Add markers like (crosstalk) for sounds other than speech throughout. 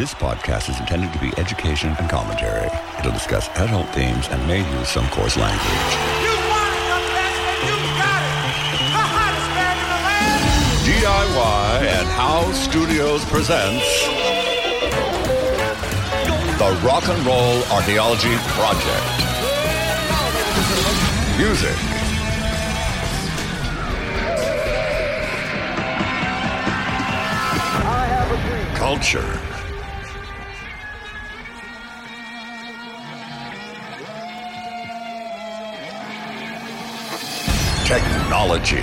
This podcast is intended to be education and commentary. It'll discuss adult themes and may use some coarse language. You want it, young bastard. You got it. The hottest band in the land. DIY and How Studios presents the Rock and Roll Archaeology Project. Music. Culture. Technology.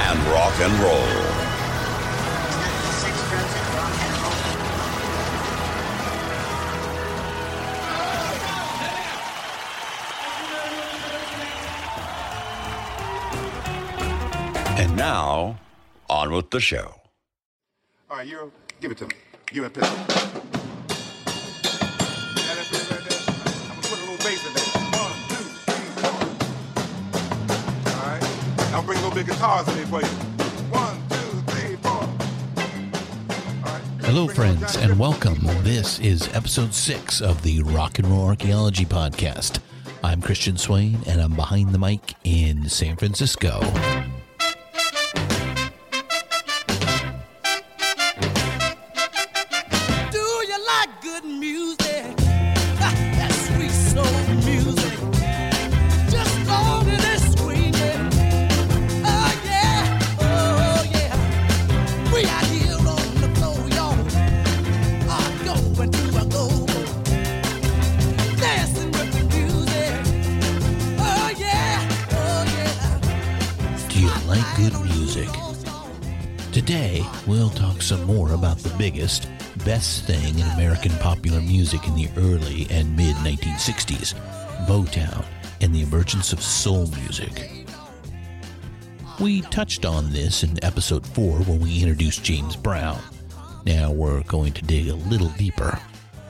And rock and roll. And now, on with the show. All right, Euro, give it to me. Give me a pistol. I'll bring a little bit of guitars in there for you. One, two, three, four. Hello, friends, and welcome. This is episode six of the Rock and Roll Archaeology Podcast. I'm Christian Swain, and I'm behind the mic in San Francisco. Biggest, best thing in American popular music in the early and mid 1960s Motown and the emergence of soul music. We touched on this in episode 4 when we introduced James Brown. Now we're going to dig a little deeper.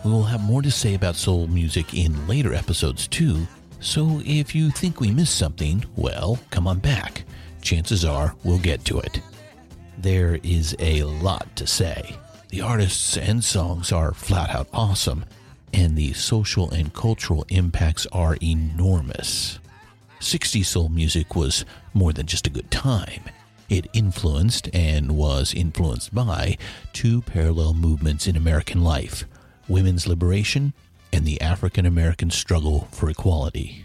We will have more to say about soul music in later episodes too, so if you think we missed something, well, come on back. Chances are we'll get to it. There is a lot to say. The artists and songs are flat out awesome, and the social and cultural impacts are enormous. 60s soul music was more than just a good time. It influenced and was influenced by two parallel movements in American life women's liberation and the African American struggle for equality.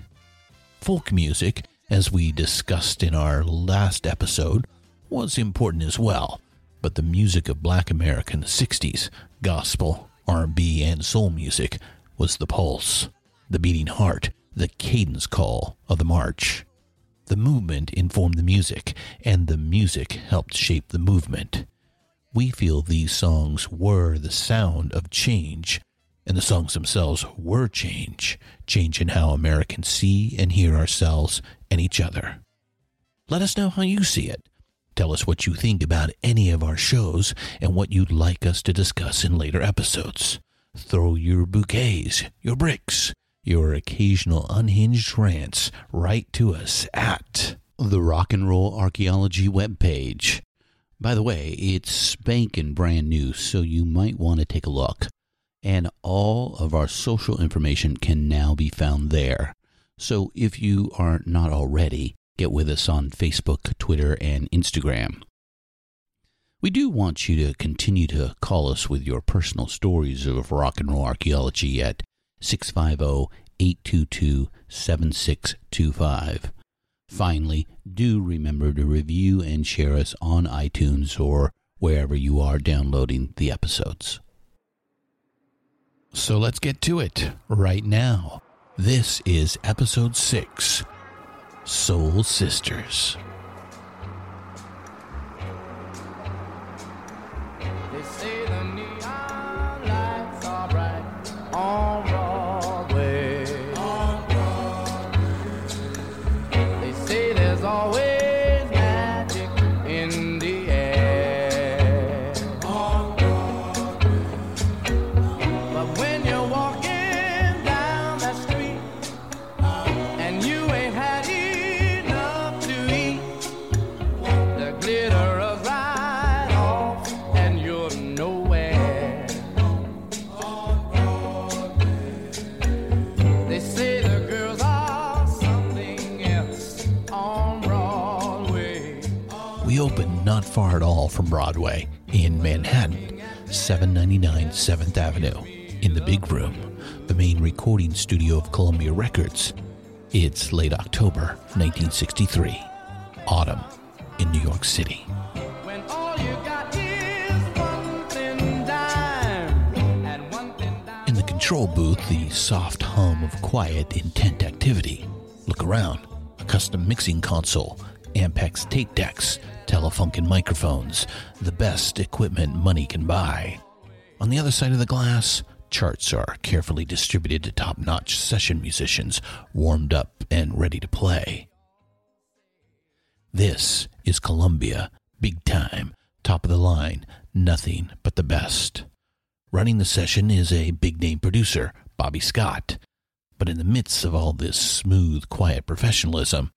Folk music, as we discussed in our last episode, was important as well, but the music of black America in the 60s, gospel, R&B, and soul music was the pulse, the beating heart, the cadence call of the march. The movement informed the music, and the music helped shape the movement. We feel these songs were the sound of change, and the songs themselves were change, change in how Americans see and hear ourselves and each other. Let us know how you see it. Tell us what you think about any of our shows and what you'd like us to discuss in later episodes. Throw your bouquets, your bricks, your occasional unhinged rants right to us at the Rock and Roll Archaeology webpage. By the way, it's spanking brand new, so you might want to take a look. And all of our social information can now be found there. So if you are not already, get with us on Facebook, Twitter, and Instagram. We do want you to continue to call us with your personal stories of rock and roll archaeology at 650 822 7625. Finally, do remember to review and share us on iTunes or wherever you are downloading the episodes. So let's get to it right now. This is episode 6 Soul Sisters. From Broadway in Manhattan, 799 7th Avenue, in the Big Room, the main recording studio of Columbia Records. It's late October 1963, autumn in New York City. When all you got is one thin dime and one thin dime. In the control booth, the soft hum of quiet, intent activity. Look around. A custom mixing console, Ampex tape decks, Telefunken microphones, the best equipment money can buy. On the other side of the glass, charts are carefully distributed to top notch session musicians, warmed up and ready to play. This is Columbia, big time, top of the line, nothing but the best. Running the session is a big name producer, Bobby Scott. But in the midst of all this smooth, quiet professionalism,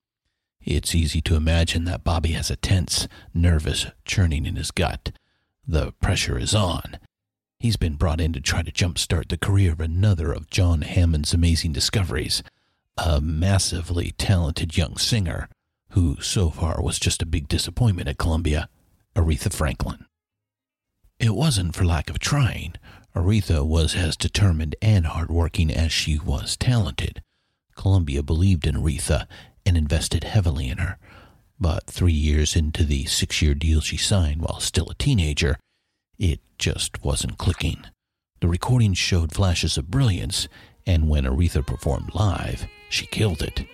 it's easy to imagine that Bobby has a tense, nervous churning in his gut. The pressure is on. He's been brought in to try to jumpstart the career of another of John Hammond's amazing discoveries, a massively talented young singer who so far was just a big disappointment at Columbia, Aretha Franklin. It wasn't for lack of trying. Aretha was as determined and hardworking as she was talented. Columbia believed in Aretha and invested heavily in her. But three years into the six year deal she signed while still a teenager, it just wasn't clicking. The recordings showed flashes of brilliance, and when Aretha performed live, she killed it.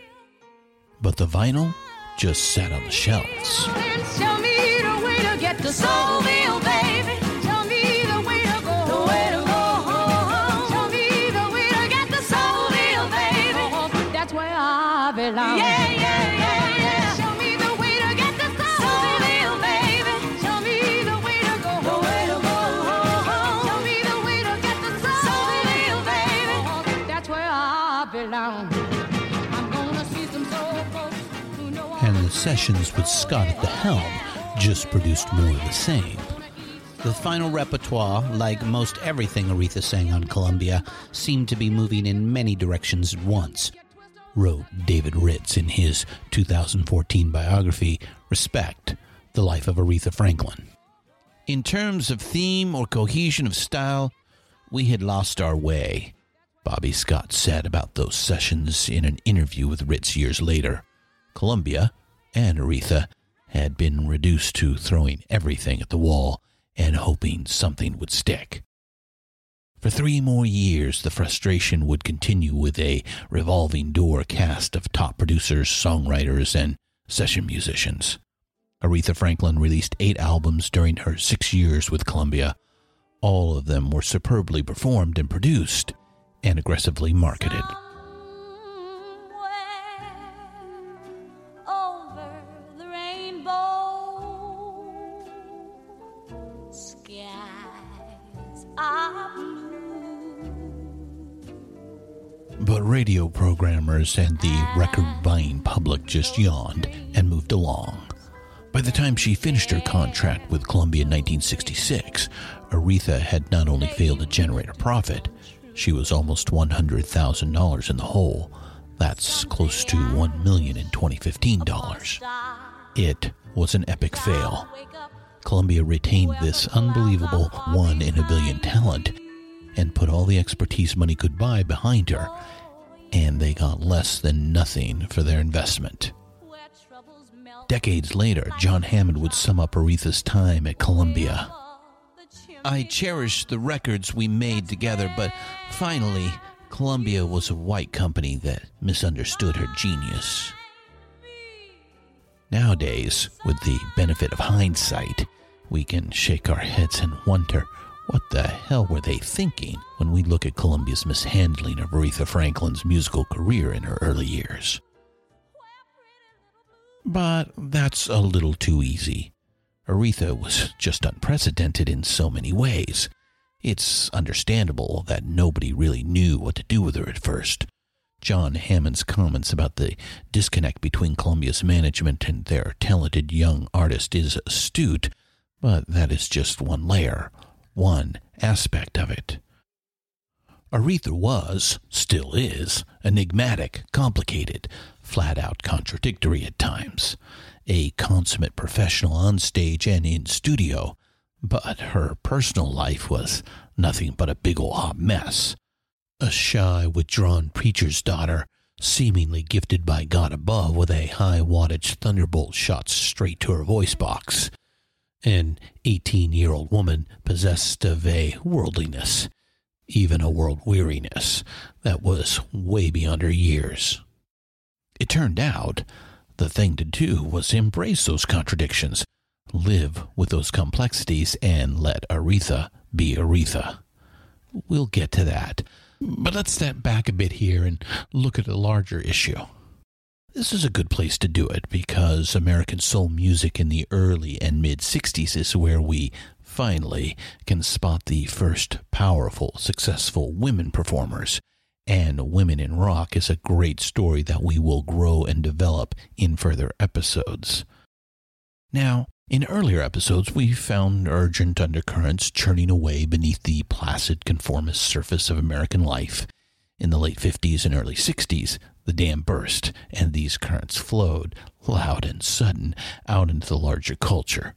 But the vinyl just sat on the shelves. Sessions with Scott at the helm just produced more of the same. The final repertoire, like most everything Aretha sang on Columbia, seemed to be moving in many directions at once. Wrote David Ritz in his 2014 biography, Respect The Life of Aretha Franklin. In terms of theme or cohesion of style, we had lost our way, Bobby Scott said about those sessions in an interview with Ritz years later. Columbia and Aretha had been reduced to throwing everything at the wall and hoping something would stick. For three more years, the frustration would continue with a revolving door cast of top producers, songwriters, and session musicians. Aretha Franklin released eight albums during her six years with Columbia. All of them were superbly performed and produced and aggressively marketed. But radio programmers and the record buying public just yawned and moved along. By the time she finished her contract with Columbia in 1966, Aretha had not only failed to generate a profit, she was almost $100,000 in the hole. That's close to 1 million in 2015 dollars. It was an epic fail. Columbia retained this unbelievable one in a billion talent and put all the expertise money could buy behind her, and they got less than nothing for their investment. Decades later, John Hammond would sum up Aretha's time at Columbia. I cherish the records we made together, but finally, Columbia was a white company that misunderstood her genius. Nowadays, with the benefit of hindsight, we can shake our heads and wonder what the hell were they thinking when we look at Columbia's mishandling of Aretha Franklin's musical career in her early years. But that's a little too easy. Aretha was just unprecedented in so many ways. It's understandable that nobody really knew what to do with her at first. John Hammond's comments about the disconnect between Columbia's management and their talented young artist is astute, but that is just one layer, one aspect of it. Aretha was, still is, enigmatic, complicated, flat out contradictory at times, a consummate professional on stage and in studio, but her personal life was nothing but a big ol' hot mess. A shy, withdrawn preacher's daughter, seemingly gifted by God above with a high wattage thunderbolt shot straight to her voice box. An 18 year old woman possessed of a worldliness, even a world weariness, that was way beyond her years. It turned out the thing to do was embrace those contradictions, live with those complexities, and let Aretha be Aretha. We'll get to that, but let's step back a bit here and look at a larger issue. This is a good place to do it because American soul music in the early and mid 60s is where we finally can spot the first powerful, successful women performers. And Women in Rock is a great story that we will grow and develop in further episodes. Now, in earlier episodes, we found urgent undercurrents churning away beneath the placid conformist surface of American life. In the late 50s and early 60s, the dam burst, and these currents flowed, loud and sudden, out into the larger culture.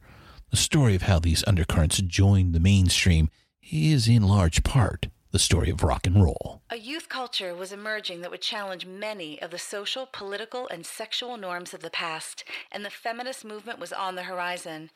The story of how these undercurrents joined the mainstream is in large part the story of rock and roll. A youth culture was emerging that would challenge many of the social, political, and sexual norms of the past, and the feminist movement was on the horizon.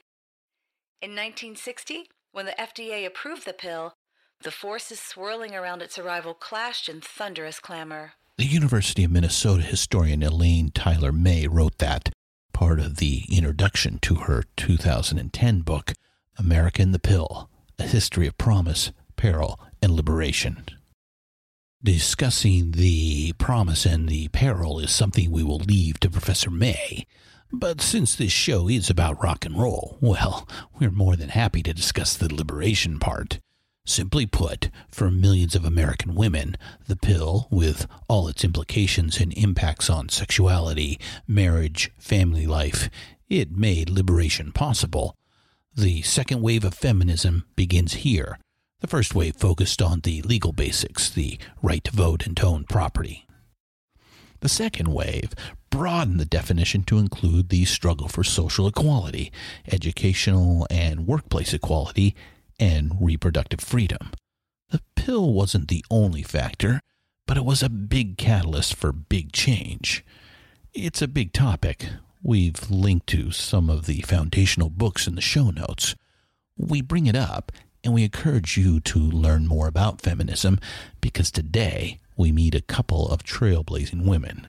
In 1960, when the FDA approved the pill, the forces swirling around its arrival clashed in thunderous clamor. The University of Minnesota historian Elaine Tyler May wrote that, part of the introduction to her 2010 book, America and the Pill A History of Promise, Peril, and Liberation. Discussing the promise and the peril is something we will leave to Professor May. But since this show is about rock and roll, well, we're more than happy to discuss the liberation part. Simply put, for millions of American women, the pill, with all its implications and impacts on sexuality, marriage, family life, it made liberation possible. The second wave of feminism begins here. The first wave focused on the legal basics, the right to vote and to own property. The second wave broadened the definition to include the struggle for social equality, educational and workplace equality, and reproductive freedom. The pill wasn't the only factor, but it was a big catalyst for big change. It's a big topic. We've linked to some of the foundational books in the show notes. We bring it up and we encourage you to learn more about feminism because today we meet a couple of trailblazing women.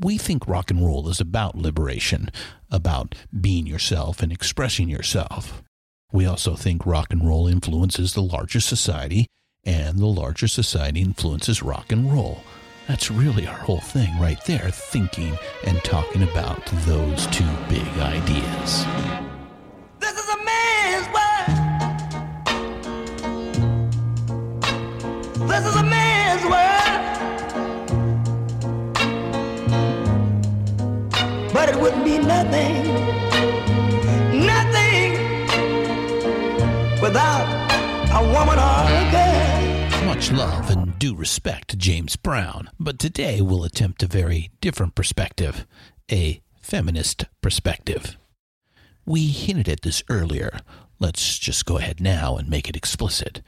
We think rock and roll is about liberation, about being yourself and expressing yourself. We also think rock and roll influences the larger society, and the larger society influences rock and roll. That's really our whole thing right there, thinking and talking about those two big ideas. This is a man's world. This is a man's world. But it wouldn't be nothing, Much love and due respect to James Brown, but today we'll attempt a very different perspective a feminist perspective. We hinted at this earlier. Let's just go ahead now and make it explicit.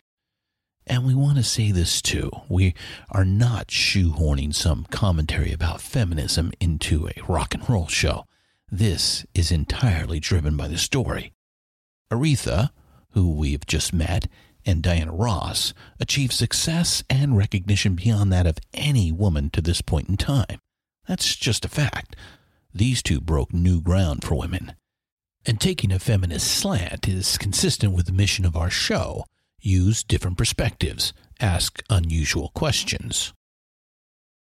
And we want to say this too. We are not shoehorning some commentary about feminism into a rock and roll show. This is entirely driven by the story. Aretha, who we've just met, and Diana Ross achieved success and recognition beyond that of any woman to this point in time. That's just a fact. These two broke new ground for women. And taking a feminist slant is consistent with the mission of our show. Use different perspectives, ask unusual questions.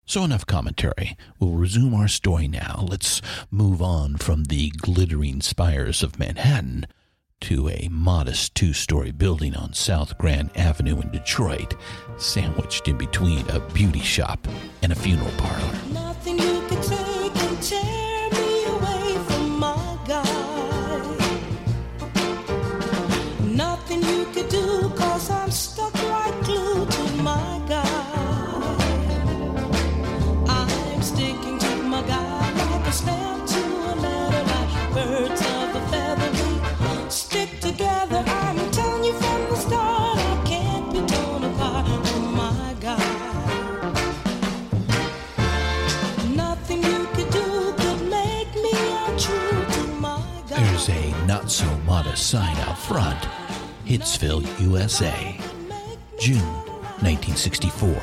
So, enough commentary. We'll resume our story now. Let's move on from the glittering spires of Manhattan to a modest two story building on South Grand Avenue in Detroit, sandwiched in between a beauty shop and a funeral parlor. So sign out front Hitsville, USA, June 1964.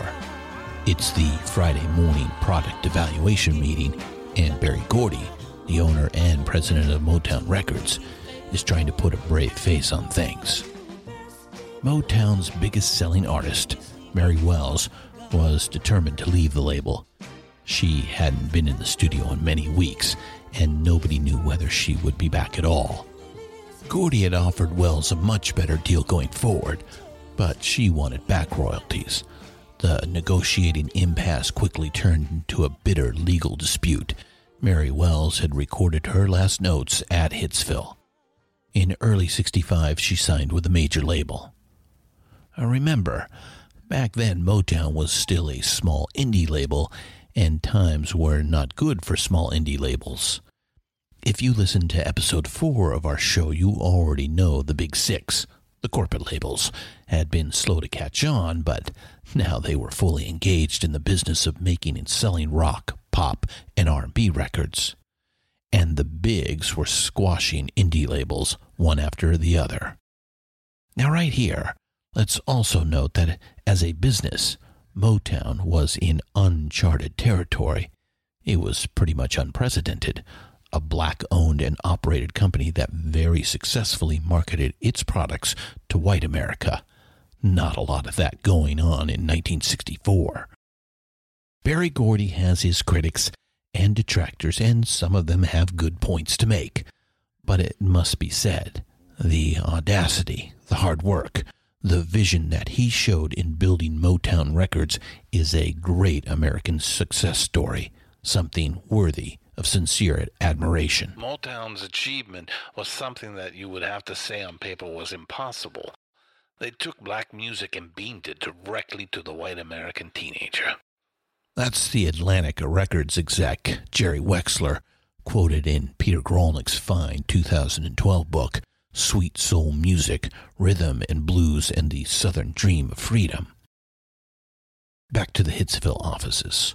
It's the Friday morning product evaluation meeting, and Berry Gordy, the owner and president of Motown Records, is trying to put a brave face on things. Motown's biggest selling artist, Mary Wells, was determined to leave the label. She hadn't been in the studio in many weeks, and nobody knew whether she would be back at all. Gordy had offered Wells a much better deal going forward, but she wanted back royalties. The negotiating impasse quickly turned into a bitter legal dispute. Mary Wells had recorded her last notes at Hitsville. In early 65, she signed with a major label. I remember, back then Motown was still a small indie label, and times were not good for small indie labels. If you listened to episode 4 of our show, you already know the big six. The corporate labels had been slow to catch on, but now they were fully engaged in the business of making and selling rock, pop, and R&B records. And the bigs were squashing indie labels one after the other. Now right here, let's also note that as a business, Motown was in uncharted territory. It was pretty much unprecedented. A black owned and operated company that very successfully marketed its products to white America. Not a lot of that going on in 1964. Berry Gordy has his critics and detractors, and some of them have good points to make. But it must be said the audacity, the hard work, the vision that he showed in building Motown Records is a great American success story, something worthy of sincere admiration. Motown's achievement was something that you would have to say on paper was impossible. They took black music and beamed it directly to the white American teenager. That's the Atlantic Records exec, Jerry Wexler, quoted in Peter Guralnick's fine 2012 book, Sweet Soul Music, Rhythm and Blues and the Southern Dream of Freedom. Back to the Hitsville offices.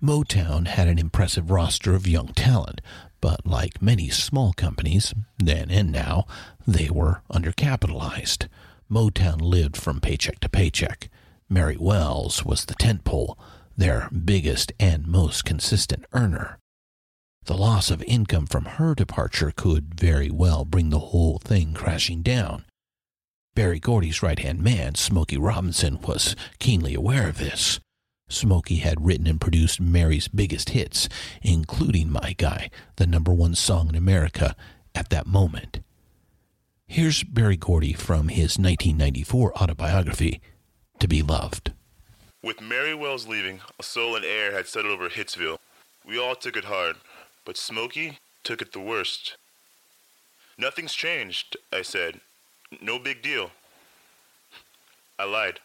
Motown had an impressive roster of young talent, but like many small companies, then and now, they were undercapitalized. Motown lived from paycheck to paycheck. Mary Wells was the tentpole, their biggest and most consistent earner. The loss of income from her departure could very well bring the whole thing crashing down. Berry Gordy's right hand man, Smokey Robinson, was keenly aware of this. Smokey had written and produced Mary's biggest hits, including My Guy, the number one song in America at that moment. Here's Berry Gordy from his 1994 autobiography, To Be Loved. With Mary Wells leaving, a soul and air had settled over Hitsville. We all took it hard, but Smokey took it the worst. Nothing's changed, I said. No big deal. I lied.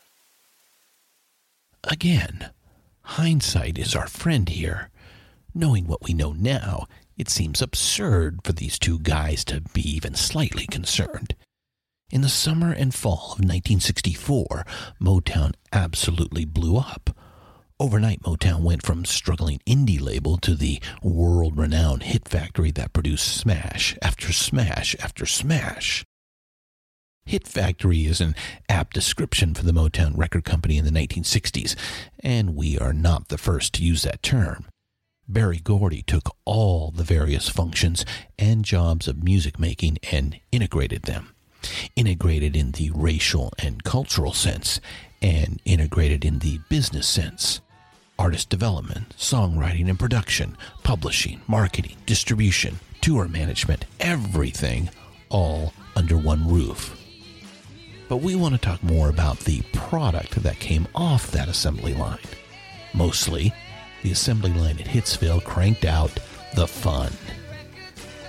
Again, hindsight is our friend here. Knowing what we know now, it seems absurd for these two guys to be even slightly concerned. In the summer and fall of 1964, Motown absolutely blew up. Overnight, Motown went from struggling indie label to the world renowned hit factory that produced smash after smash after smash. Hit Factory is an apt description for the Motown record company in the 1960s, and we are not the first to use that term. Berry Gordy took all the various functions and jobs of music making and integrated them. Integrated in the racial and cultural sense, and integrated in the business sense. Artist development, songwriting and production, publishing, marketing, distribution, tour management, everything, all under one roof. But we want to talk more about the product that came off that assembly line. Mostly, the assembly line at Hitsville cranked out the fun.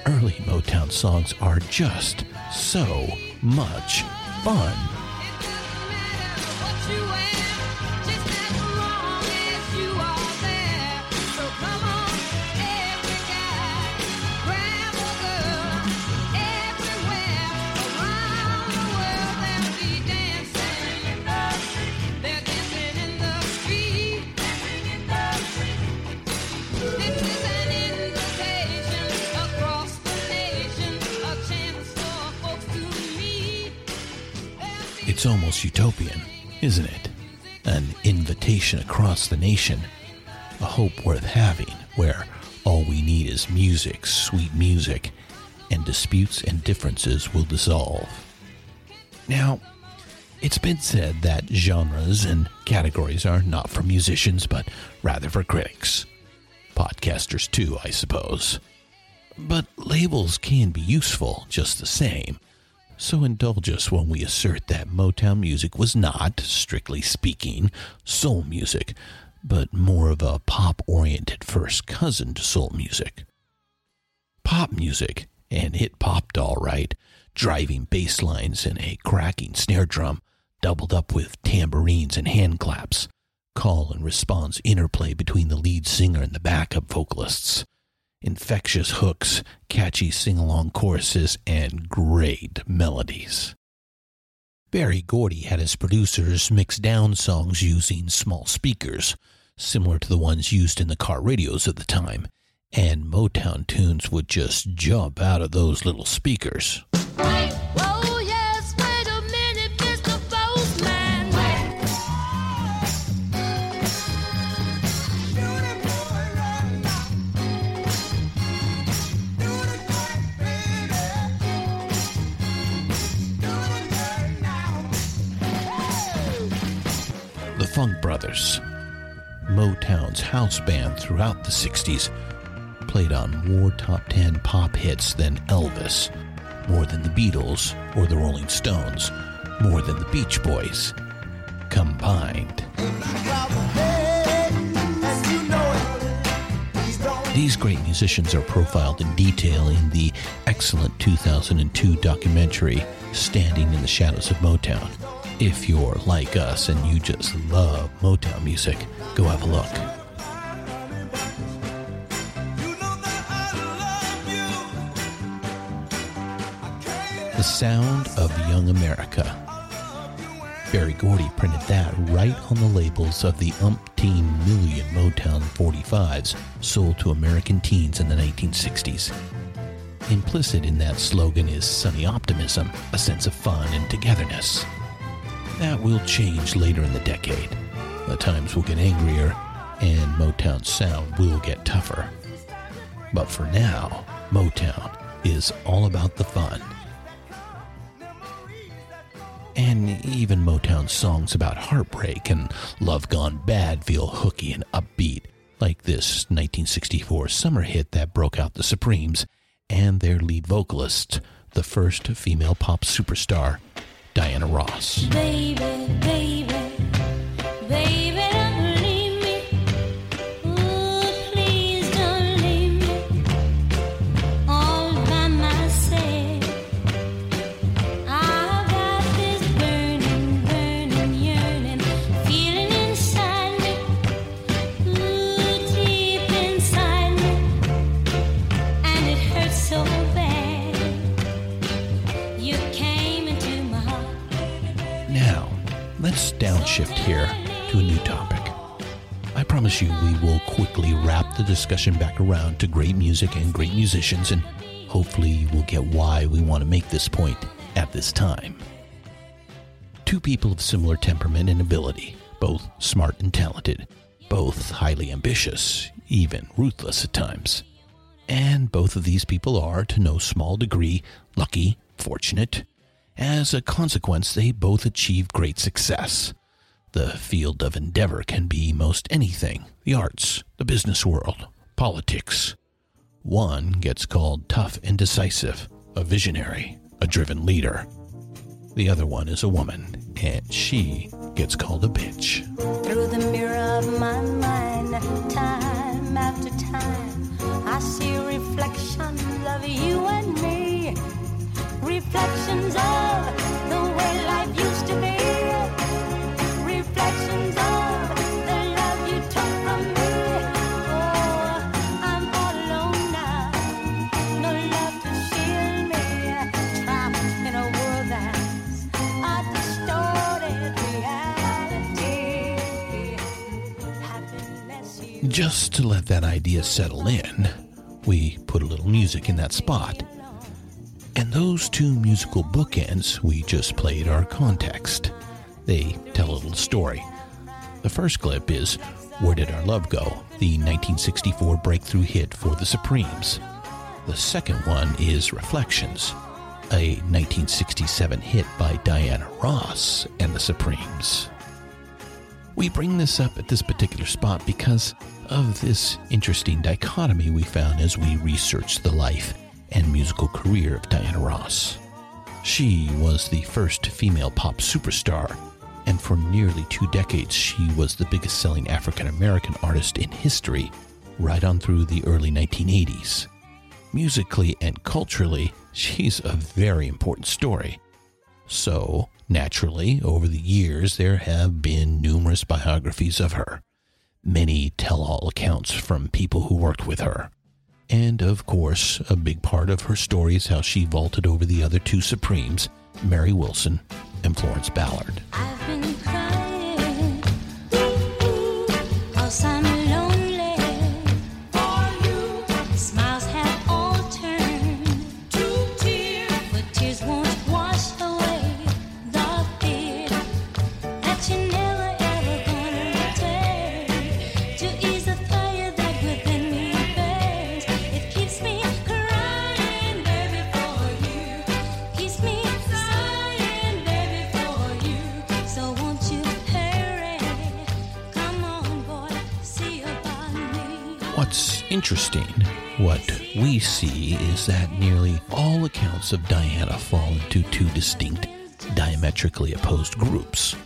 Early Motown songs are just so much fun. It's almost utopian, isn't it? An invitation across the nation, a hope worth having, where all we need is music, sweet music, and disputes and differences will dissolve. Now, it's been said that genres and categories are not for musicians, but rather for critics. Podcasters, too, I suppose. But labels can be useful just the same. So indulge us when we assert that Motown music was not, strictly speaking, soul music, but more of a pop oriented first cousin to soul music. Pop music, and it popped all right, driving bass lines and a cracking snare drum, doubled up with tambourines and hand claps, call and response interplay between the lead singer and the backup vocalists infectious hooks, catchy sing along choruses, and great melodies. Berry Gordy had his producers mix down songs using small speakers, similar to the ones used in the car radios of the time, and Motown tunes would just jump out of those little speakers. Funk Brothers, Motown's house band throughout the 60s, played on more top 10 pop hits than Elvis, more than the Beatles or the Rolling Stones, more than the Beach Boys combined. These great musicians are profiled in detail in the excellent 2002 documentary Standing in the Shadows of Motown. If you're like us and you just love Motown music, go have a look. The Sound of Young America. Berry Gordy printed that right on the labels of the umpteen million Motown 45s sold to American teens in the 1960s. Implicit in that slogan is sunny optimism, a sense of fun and togetherness. That will change later in the decade. The times will get angrier, and Motown's sound will get tougher. But for now, Motown is all about the fun. And even Motown songs about heartbreak and love gone bad feel hooky and upbeat, like this 1964 summer hit that broke out the Supremes and their lead vocalist, the first female pop superstar, Diana Ross. Baby, baby, let's here to a new topic. I promise you we will quickly wrap the discussion back around to great music and great musicians, and hopefully you will get why we want to make this point at this time. Two people of similar temperament and ability, both smart and talented, both highly ambitious, even ruthless at times. And both of these people are, to no small degree, lucky, fortunate. As a consequence, they both achieve great success. The field of endeavor can be most anything the arts, the business world, politics. One gets called tough and decisive, a visionary, a driven leader. The other one is a woman, and she gets called a bitch. Through the mirror of my Just to let that idea settle in, we put a little music in that spot. And those two musical bookends we just played are context. They tell a little story. The first clip is Where Did Our Love Go? the 1964 breakthrough hit for the Supremes. The second one is Reflections, a 1967 hit by Diana Ross and the Supremes. We bring this up at this particular spot because of this interesting dichotomy we found as we researched the life and musical career of Diana Ross. She was the first female pop superstar, and for nearly two decades she was the biggest selling African American artist in history, right on through the early 1980s. Musically and culturally, she's a very important story. So, naturally, over the years, there have been numerous biographies of her, many tell all accounts from people who worked with her. And of course, a big part of her story is how she vaulted over the other two Supremes, Mary Wilson and Florence Ballard. Interesting, what we see is that nearly all accounts of Diana fall into two distinct, diametrically opposed groups.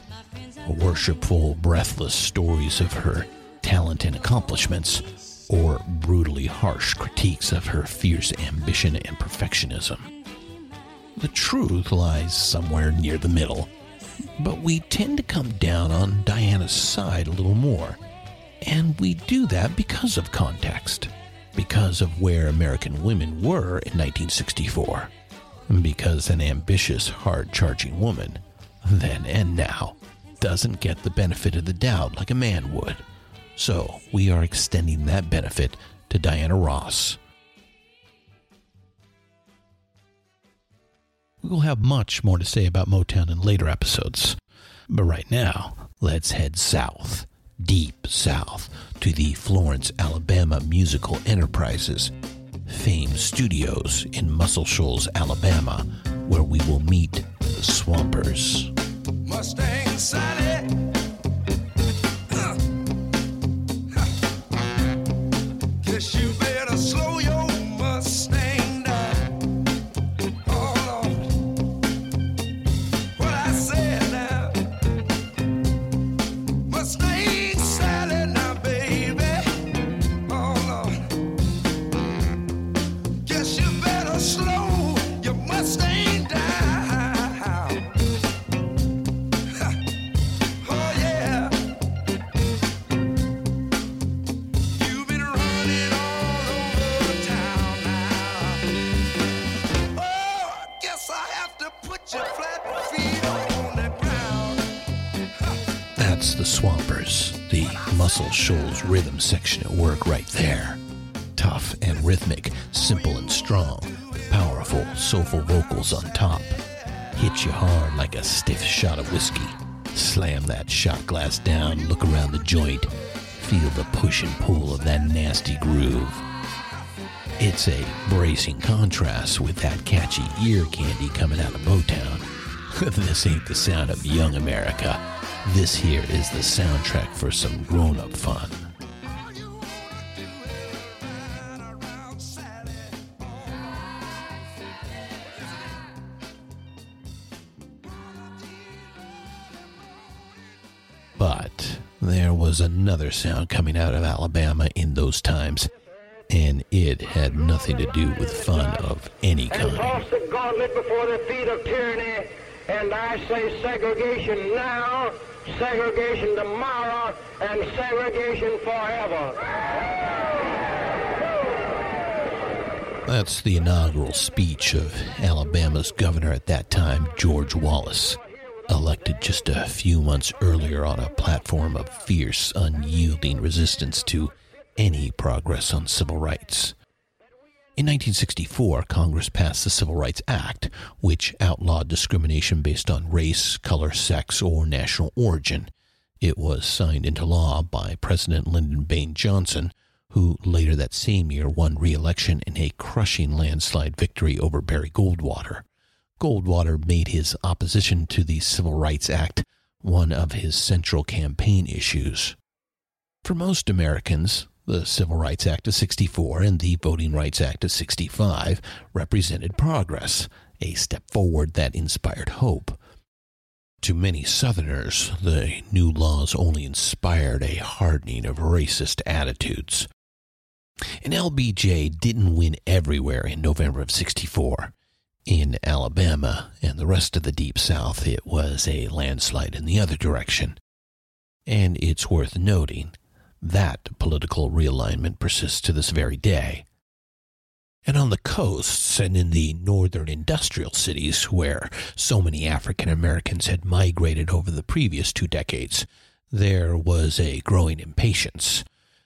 Worshipful, breathless stories of her talent and accomplishments, or brutally harsh critiques of her fierce ambition and perfectionism. The truth lies somewhere near the middle, but we tend to come down on Diana's side a little more. And we do that because of context, because of where American women were in 1964, because an ambitious, hard charging woman, then and now, doesn't get the benefit of the doubt like a man would. So we are extending that benefit to Diana Ross. We will have much more to say about Motown in later episodes. But right now, let's head south, deep south, to the Florence, Alabama Musical Enterprises, Fame Studios in Muscle Shoals, Alabama, where we will meet the Swampers. Mustang Sally. Glass down, look around the joint. feel the push and pull of that nasty groove. It's a bracing contrast with that catchy ear candy coming out of Motown. (laughs) this ain't the sound of young America. This here is the soundtrack for some grown up fun. There was another sound coming out of Alabama in those times, and it had nothing to do with fun of any kind. and toss the gauntlet before the feet of tyranny. And I say segregation now, segregation tomorrow, and segregation forever. That's the inaugural speech of Alabama's governor at that time, George Wallace, elected just a few months earlier on a platform of fierce, unyielding resistance to any progress on civil rights. In 1964, Congress passed the Civil Rights Act, which outlawed discrimination based on race, color, sex, or national origin. It was signed into law by President Lyndon Baines Johnson, who later that same year won re election in a crushing landslide victory over Barry Goldwater. Goldwater made his opposition to the Civil Rights Act one of his central campaign issues. For most Americans, the Civil Rights Act of 64 and the Voting Rights Act of 65 represented progress, a step forward that inspired hope. To many Southerners, the new laws only inspired a hardening of racist attitudes. And LBJ didn't win everywhere in November of 64. In Alabama and the rest of the Deep South, it was a landslide in the other direction. And it's worth noting that political realignment persists to this very day. And on the coasts and in the northern industrial cities where so many African Americans had migrated over the previous two decades, there was a growing impatience.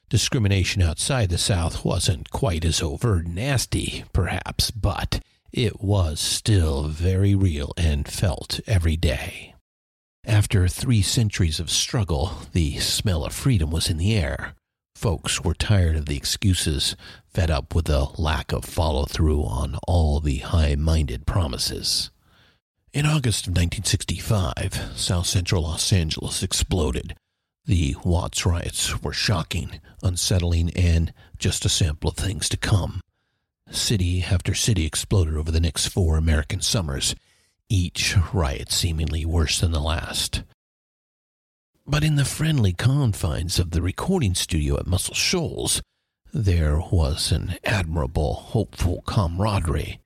Discrimination outside the South wasn't quite as overt and nasty, perhaps, but it was still very real and felt every day. After three centuries of struggle, the smell of freedom was in the air. Folks were tired of the excuses, fed up with the lack of follow through on all the high minded promises. In August of 1965, South Central Los Angeles exploded. The Watts riots were shocking, unsettling, and just a sample of things to come. City after city exploded over the next four American summers, each riot seemingly worse than the last. But in the friendly confines of the recording studio at Muscle Shoals, there was an admirable, hopeful camaraderie.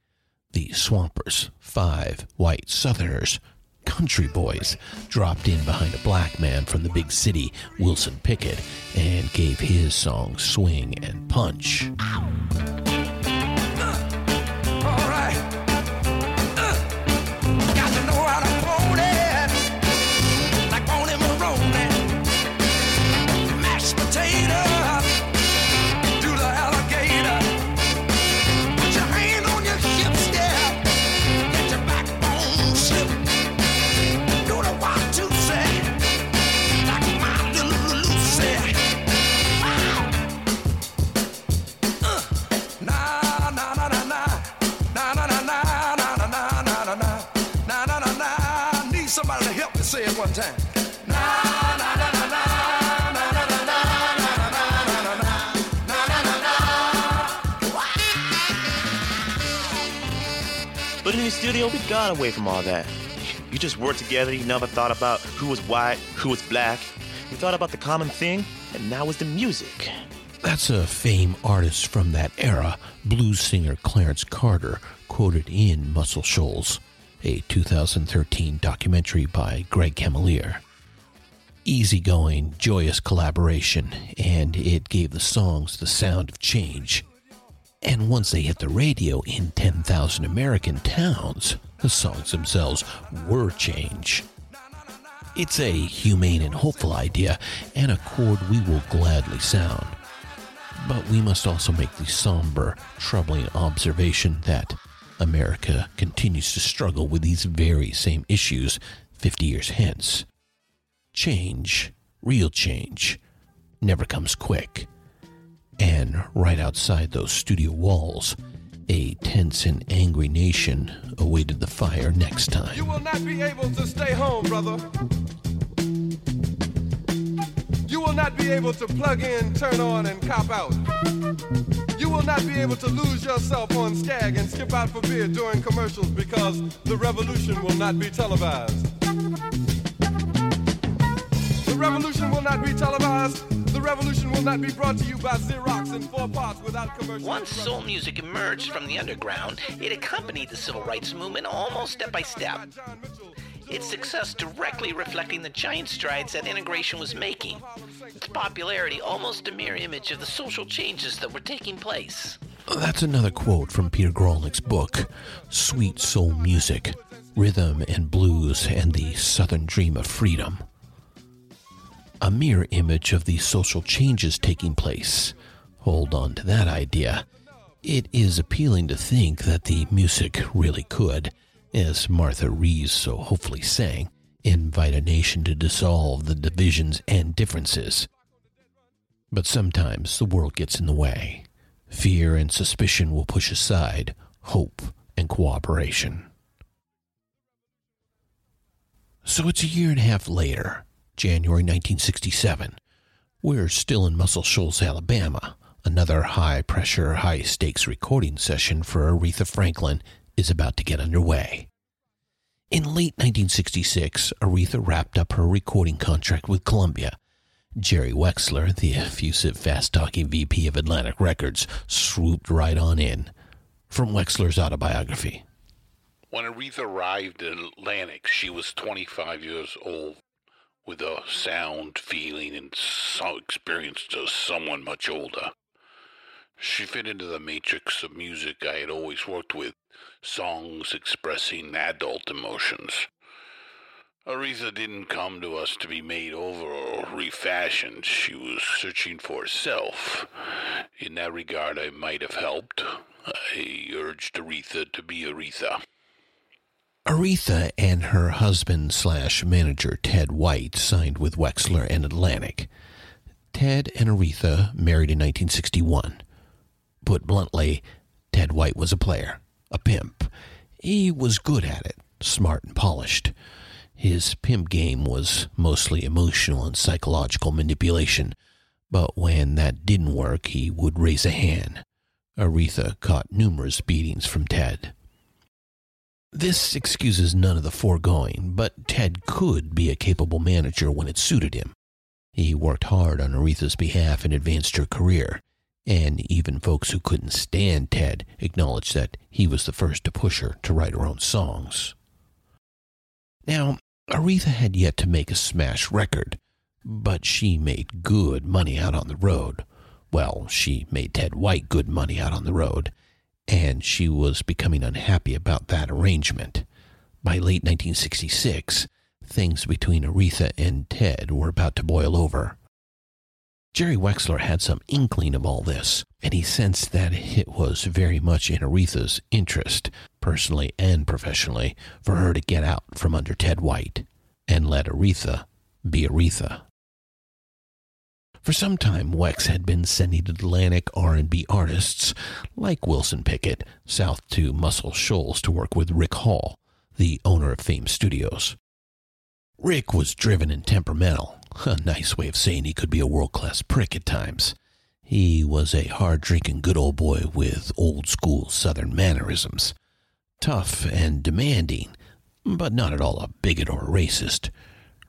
The Swampers, five white Southerners, country boys, dropped in behind a black man from the big city, Wilson Pickett, and gave his song swing and punch. Alright. Say it one time. Na na na na na. But in the studio, we got away from all that. You just worked together, you never thought about who was white, who was black. You thought about the common thing, and now was the music. That's a fame artist from that era, blues singer Clarence Carter, quoted in Muscle Shoals a 2013 documentary by Greg Camalier. Easygoing, joyous collaboration, and it gave the songs the sound of change. And once they hit the radio in 10,000 American towns, the songs themselves were change. It's a humane and hopeful idea, and a chord we will gladly sound. But we must also make the somber, troubling observation that America continues to struggle with these very same issues 50 years hence. Change, real change, never comes quick. And right outside those studio walls, a tense and angry nation awaited the fire next time. You will not be able to stay home, brother. You will not be able to plug in, turn on, and cop out. You will not be able to lose yourself on Skag and skip out for beer during commercials because the revolution will not be televised. The revolution will not be televised. The revolution will not be brought to you by Xerox in four parts without commercial. Once soul music emerged from the underground, it accompanied the civil rights movement almost step by step. Its success directly reflecting the giant strides that integration was making. Its popularity almost a mirror image of the social changes that were taking place. That's another quote from Peter Guralnick's book, Sweet Soul Music Rhythm and Blues and the Southern Dream of Freedom. A mirror image of the social changes taking place. Hold on to that idea. It is appealing to think that the music really could, as Martha Reeves so hopefully sang, invite a nation to dissolve the divisions and differences. But sometimes the world gets in the way. Fear and suspicion will push aside hope and cooperation. So it's a year and a half later, January 1967. We're still in Muscle Shoals, Alabama. Another high pressure, high stakes recording session for Aretha Franklin is about to get underway. In late 1966, Aretha wrapped up her recording contract with Columbia. Jerry Wexler, the effusive, fast talking VP of Atlantic Records, swooped right on in. From Wexler's autobiography. When Aretha arrived in Atlantic, she was 25 years old, with a sound, feeling, and experience to someone much older. She fit into the matrix of music I had always worked with, songs expressing adult emotions. Aretha didn't come to us to be made over or refashioned. She was searching for herself. In that regard, I might have helped. I urged Aretha to be Aretha. Aretha and her husband slash manager Ted White signed with Wexler and Atlantic. Ted and Aretha married in 1961. Put bluntly, Ted White was a player, a pimp. He was good at it, smart and polished. His pimp game was mostly emotional and psychological manipulation, but when that didn't work, he would raise a hand. Aretha caught numerous beatings from Ted. This excuses none of the foregoing, but Ted could be a capable manager when it suited him. He worked hard on Aretha's behalf and advanced her career, and even folks who couldn't stand Ted acknowledged that he was the first to push her to write her own songs. Now, Aretha had yet to make a smash record, but she made good money out on the road. Well, she made Ted White good money out on the road, and she was becoming unhappy about that arrangement. By late 1966, things between Aretha and Ted were about to boil over. Jerry Wexler had some inkling of all this, and he sensed that it was very much in Aretha's interest, personally and professionally, for her to get out from under Ted White and let Aretha be Aretha. For some time, Wex had been sending Atlantic R&B artists like Wilson Pickett south to Muscle Shoals to work with Rick Hall, the owner of Fame Studios. Rick was driven and temperamental, a nice way of saying he could be a world class prick at times. He was a hard drinking good old boy with old school southern mannerisms. Tough and demanding, but not at all a bigot or a racist.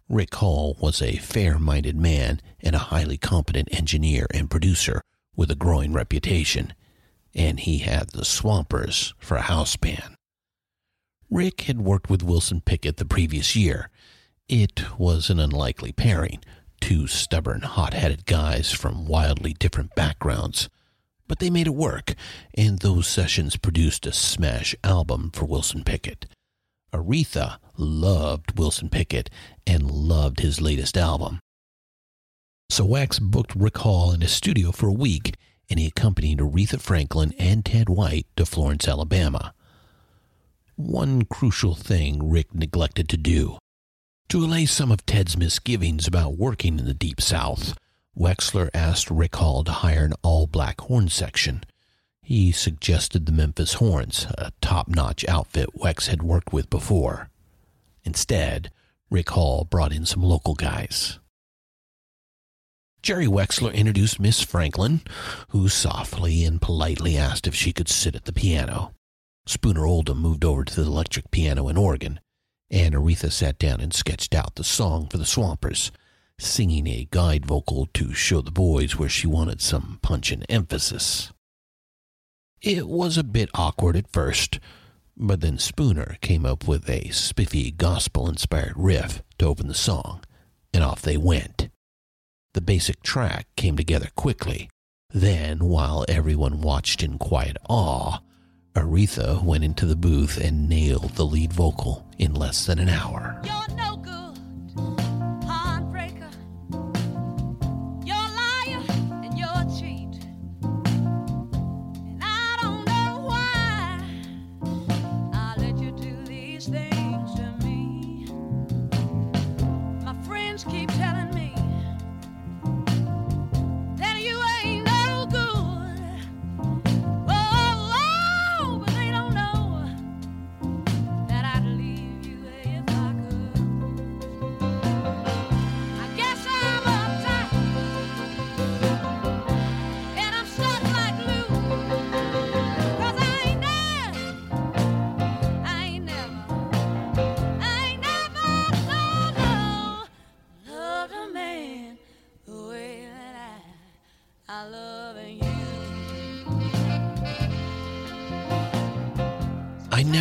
Rick Hall was a fair minded man and a highly competent engineer and producer with a growing reputation, and he had the Swampers for a house band. Rick had worked with Wilson Pickett the previous year. It was an unlikely pairing, two stubborn, hot headed guys from wildly different backgrounds. But they made it work, and those sessions produced a smash album for Wilson Pickett. Aretha loved Wilson Pickett and loved his latest album. So Wex booked Rick Hall in his studio for a week, and he accompanied Aretha Franklin and Ted White to Florence, Alabama. One crucial thing Rick neglected to do. To allay some of Ted's misgivings about working in the Deep South, Wexler asked Rick Hall to hire an all black horn section. He suggested the Memphis Horns, a top notch outfit Wex had worked with before. Instead, Rick Hall brought in some local guys. Jerry Wexler introduced Miss Franklin, who softly and politely asked if she could sit at the piano. Spooner Oldham moved over to the electric piano and organ, and Aretha sat down and sketched out the song for the Swampers, singing a guide vocal to show the boys where she wanted some punch and emphasis. It was a bit awkward at first, but then Spooner came up with a spiffy gospel inspired riff to open the song, and off they went. The basic track came together quickly. Then, while everyone watched in quiet awe, Aretha went into the booth and nailed the lead vocal in less than an hour.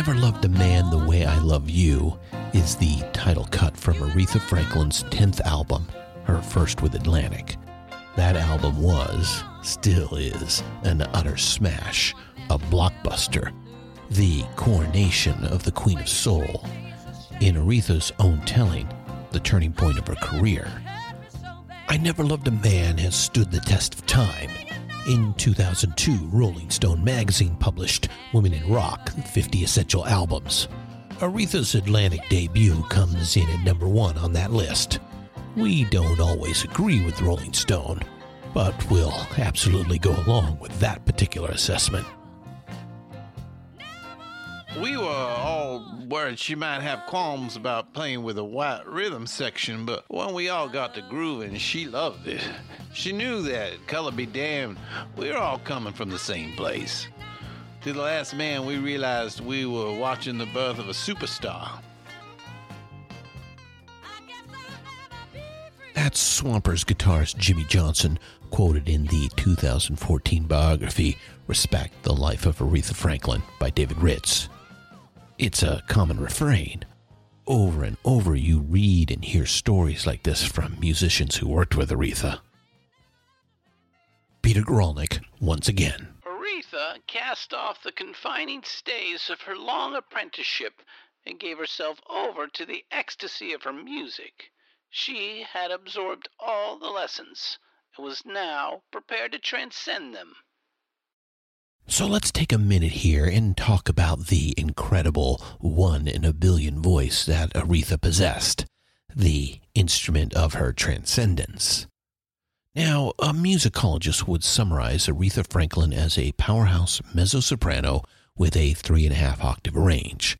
Never Loved a Man the Way I Love You is the title cut from Aretha Franklin's 10th album, her first with Atlantic. That album was, still is, an utter smash, a blockbuster, the coronation of the Queen of Soul. In Aretha's own telling, the turning point of her career. I Never Loved a Man has stood the test of time. In 2002, Rolling Stone magazine published Women in Rock 50 Essential Albums. Aretha's Atlantic debut comes in at number one on that list. We don't always agree with Rolling Stone, but we'll absolutely go along with that particular assessment. We were all worried she might have qualms about playing with a white rhythm section, but when we all got to grooving, she loved it. She knew that, color be damned, we were all coming from the same place. To the last man, we realized we were watching the birth of a superstar. That's Swampers guitarist Jimmy Johnson, quoted in the 2014 biography Respect the Life of Aretha Franklin by David Ritz. It's a common refrain. Over and over, you read and hear stories like this from musicians who worked with Aretha. Peter Guralnick, once again. Aretha cast off the confining stays of her long apprenticeship and gave herself over to the ecstasy of her music. She had absorbed all the lessons and was now prepared to transcend them. So let's take a minute here and talk about the incredible one in a billion voice that Aretha possessed, the instrument of her transcendence. Now, a musicologist would summarize Aretha Franklin as a powerhouse mezzo-soprano with a three and a half octave range.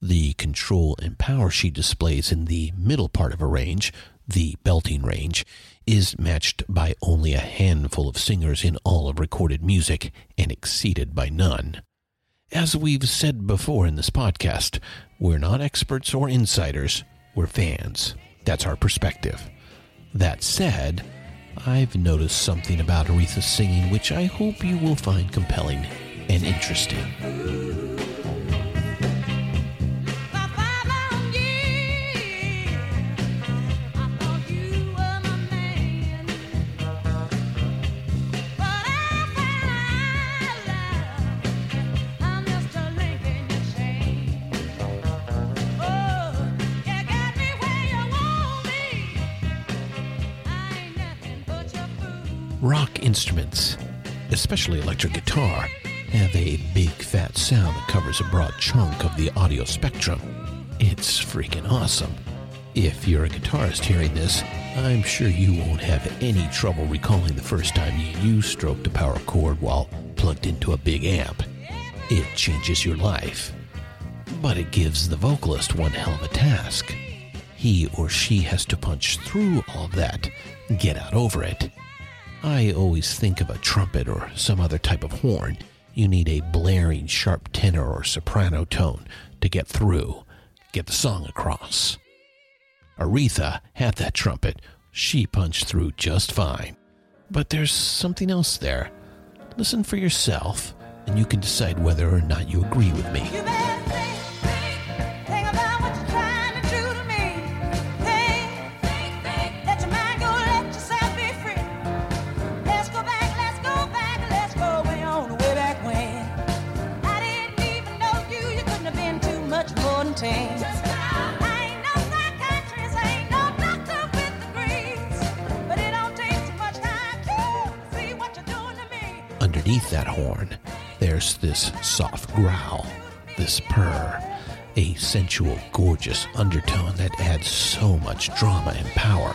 The control and power she displays in the middle part of a range, the belting range, is matched by only a handful of singers in all of recorded music and exceeded by none. As we've said before in this podcast, we're not experts or insiders, we're fans. That's our perspective. That said, I've noticed something about Aretha's singing which I hope you will find compelling and interesting. Rock instruments, especially electric guitar, have a big fat sound that covers a broad chunk of the audio spectrum. It's freaking awesome. If you're a guitarist hearing this, I'm sure you won't have any trouble recalling the first time you stroked a power chord while plugged into a big amp. It changes your life. But it gives the vocalist one hell of a task. He or she has to punch through all that, get out over it. I always think of a trumpet or some other type of horn. You need a blaring, sharp tenor or soprano tone to get through, get the song across. Aretha had that trumpet. She punched through just fine. But there's something else there. Listen for yourself, and you can decide whether or not you agree with me. Underneath that horn, there's this soft growl, this purr, a sensual, gorgeous undertone that adds so much drama and power.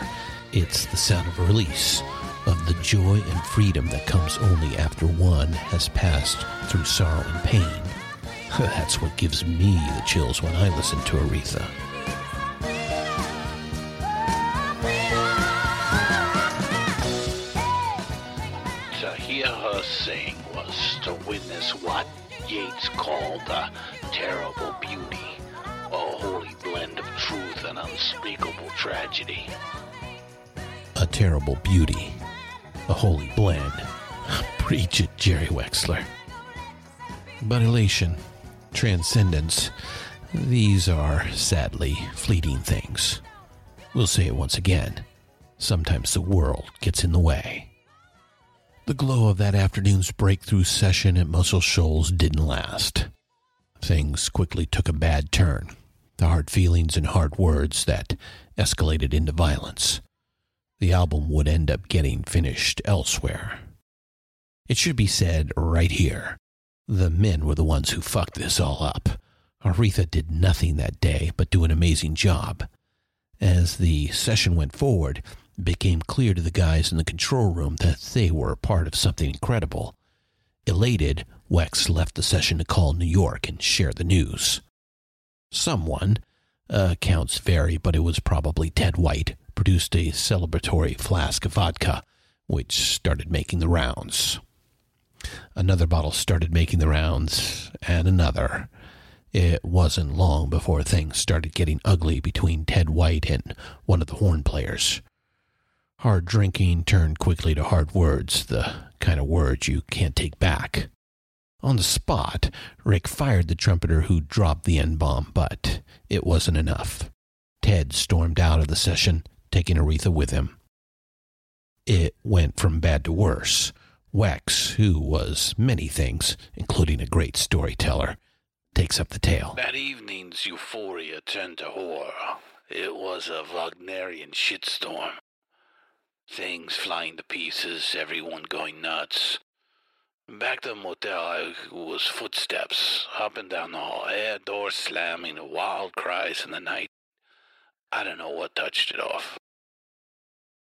It's the sound of release, of the joy and freedom that comes only after one has passed through sorrow and pain. (laughs) That's what gives me the chills when I listen to Aretha. Sing was to witness what Yeats called a terrible beauty, a holy blend of truth and unspeakable tragedy. A terrible beauty, a holy blend. (laughs) Preach it, Jerry Wexler. But elation, transcendence, these are sadly fleeting things. We'll say it once again. Sometimes the world gets in the way. The glow of that afternoon's breakthrough session at Muscle Shoals didn't last. Things quickly took a bad turn. The hard feelings and hard words that escalated into violence. The album would end up getting finished elsewhere. It should be said right here the men were the ones who fucked this all up. Aretha did nothing that day but do an amazing job. As the session went forward, it became clear to the guys in the control room that they were a part of something incredible. Elated, Wex left the session to call New York and share the news. Someone, uh, accounts vary, but it was probably Ted White, produced a celebratory flask of vodka, which started making the rounds. Another bottle started making the rounds, and another. It wasn't long before things started getting ugly between Ted White and one of the horn players. Hard drinking turned quickly to hard words, the kind of words you can't take back. On the spot, Rick fired the trumpeter who dropped the N bomb, but it wasn't enough. Ted stormed out of the session, taking Aretha with him. It went from bad to worse. Wex, who was many things, including a great storyteller, takes up the tale. That evening's euphoria turned to horror. It was a Wagnerian shitstorm. Things flying to pieces, everyone going nuts. Back to the motel, I was footsteps up and down the hall, air doors slamming, wild cries in the night. I don't know what touched it off.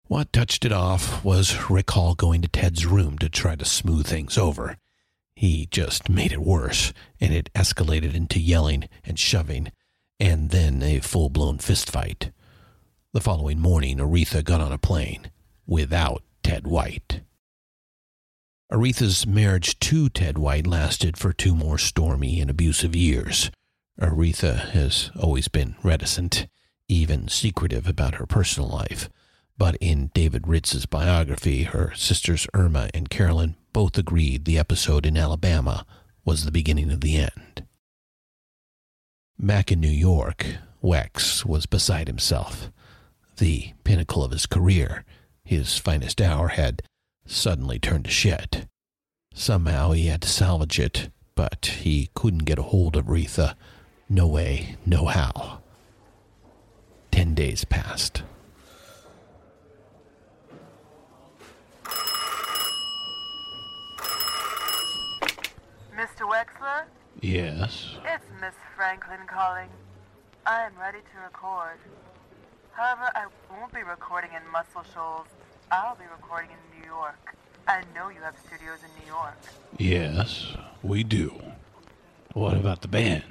What touched it off was Rick Hall going to Ted's room to try to smooth things over. He just made it worse, and it escalated into yelling and shoving, and then a full blown fistfight. The following morning, Aretha got on a plane without Ted White. Aretha's marriage to Ted White lasted for two more stormy and abusive years. Aretha has always been reticent, even secretive about her personal life. But in David Ritz's biography, her sisters Irma and Carolyn both agreed the episode in Alabama was the beginning of the end. Back in New York, Wex was beside himself. The pinnacle of his career, his finest hour, had suddenly turned to shit. Somehow he had to salvage it, but he couldn't get a hold of Retha. No way, no how. Ten days passed. Mr. Wexler? Yes. It's Miss Franklin calling. I am ready to record. However, I won't be recording in Muscle Shoals. I'll be recording in New York. I know you have studios in New York. Yes, we do. What about the band?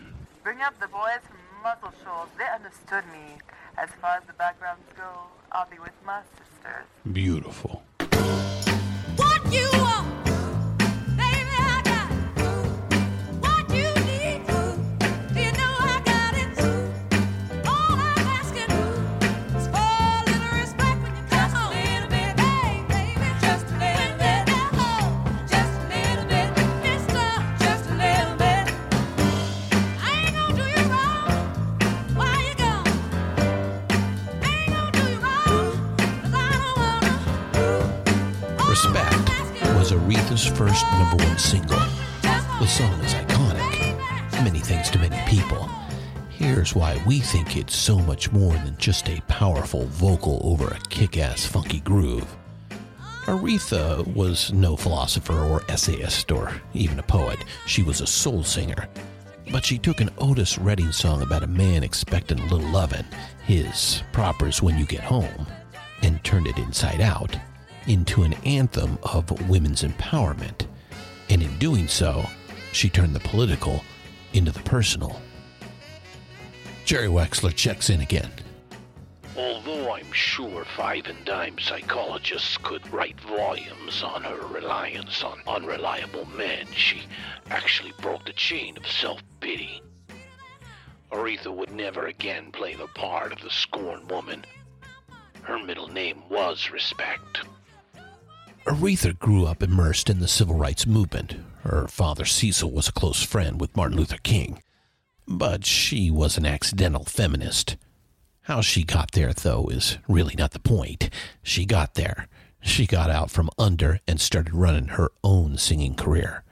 Bring up the boys from Muscle Shoals. They understood me. As far as the backgrounds go, I'll be with my sisters. Beautiful. What you want, Here's why we think it's so much more than just a powerful vocal over a kick ass funky groove. Aretha was no philosopher or essayist or even a poet. She was a soul singer. But she took an Otis Redding song about a man expecting a little lovin', his propers when you get home, and turned it inside out into an anthem of women's empowerment. And in doing so, she turned the political into the personal. Jerry Wexler checks in again. Although I'm sure five and dime psychologists could write volumes on her reliance on unreliable men, she actually broke the chain of self pity. Aretha would never again play the part of the scorned woman. Her middle name was Respect. Aretha grew up immersed in the civil rights movement. Her father C.L. was a close friend with Martin Luther King. But she was an accidental feminist. How she got there, though, is really not the point. She got there. She got out from under and started running her own singing career.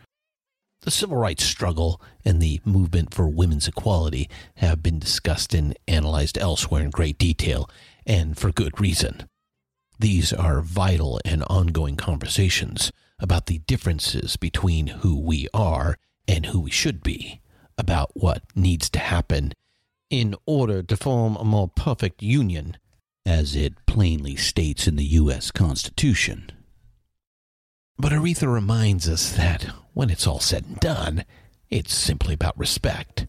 The civil rights struggle and the movement for women's equality have been discussed and analyzed elsewhere in great detail, and for good reason. These are vital and ongoing conversations about the differences between who we are and who we should be, about what needs to happen in order to form a more perfect union, as it plainly states in the U.S. Constitution. But Aretha reminds us that when it's all said and done, it's simply about respect.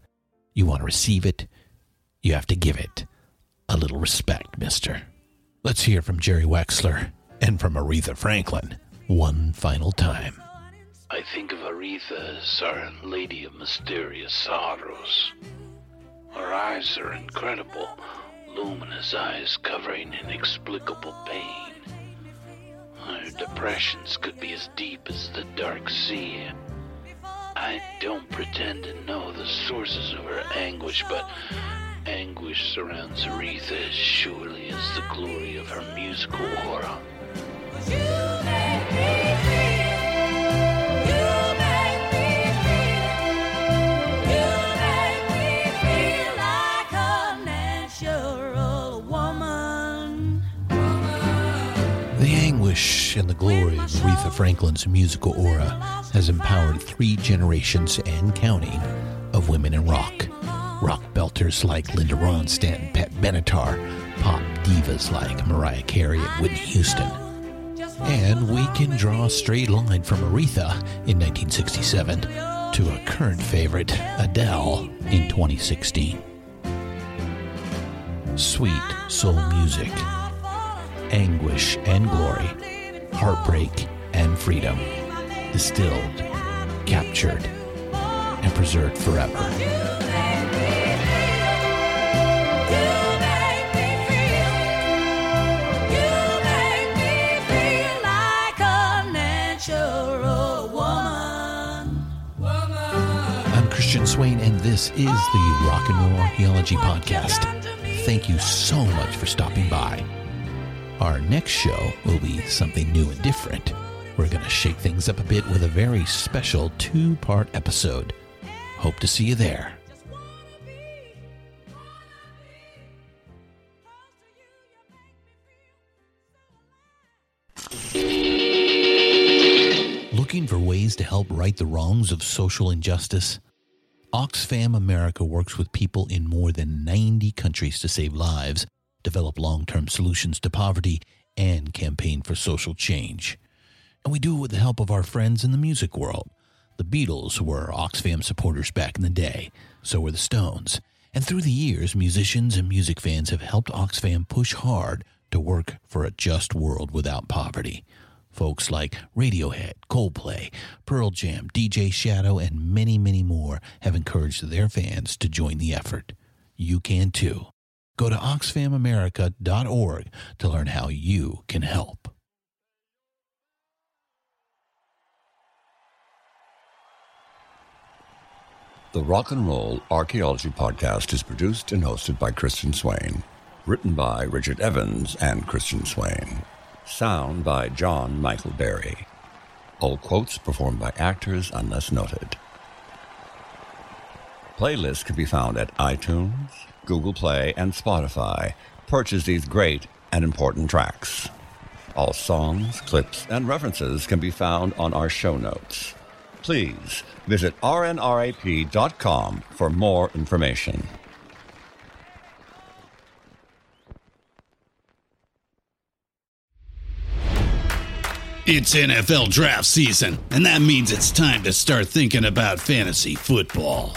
You want to receive it, you have to give it. A little respect, mister. Let's hear from Jerry Wexler and from Aretha Franklin one final time. I think of Aretha as our Lady of Mysterious Sorrows. Her eyes are incredible, luminous eyes covering inexplicable pain. Her depressions could be as deep as the dark sea. I don't pretend to know the sources of her anguish, but anguish surrounds Aretha as surely as the glory of her musical aura. And the glory of Aretha Franklin's musical aura has empowered three generations and counting of women in rock. Rock belters like Linda Ronstadt and Pat Benatar, pop divas like Mariah Carey and Whitney Houston. And we can draw a straight line from Aretha in 1967 to a current favorite, Adele, in 2016. Sweet soul music, anguish and glory, heartbreak and freedom, distilled, captured, and preserved forever. You make me feel like a natural one. I'm Christian Swain, and this is the Rock and Roll Archaeology Podcast. Thank you so much for stopping by. Our next show will be something new and different. We're going to shake things up a bit with a very special two part episode. Hope to see you there. Looking for ways to help right the wrongs of social injustice? Oxfam America works with people in more than 90 countries to save lives develop long term solutions to poverty, and campaign for social change. And we do it with the help of our friends in the music world. The Beatles were Oxfam supporters back in the day, so were the Stones. And through the years, musicians and music fans have helped Oxfam push hard to work for a just world without poverty. Folks like Radiohead, Coldplay, Pearl Jam, DJ Shadow, and many, many more have encouraged their fans to join the effort. You can too. Go to oxfamamerica.org to learn how you can help. The Rock and Roll Archaeology Podcast is produced and hosted by Christian Swain. Written by Richard Evans and Christian Swain. Sound by John Michael Berry. All quotes performed by actors unless noted. Playlists can be found at iTunes, Google Play, and Spotify. Purchase these great and important tracks. All songs, clips, and references can be found on our show notes. Please visit rnrap.com for more information. It's NFL draft season, and that means it's time to start thinking about fantasy football.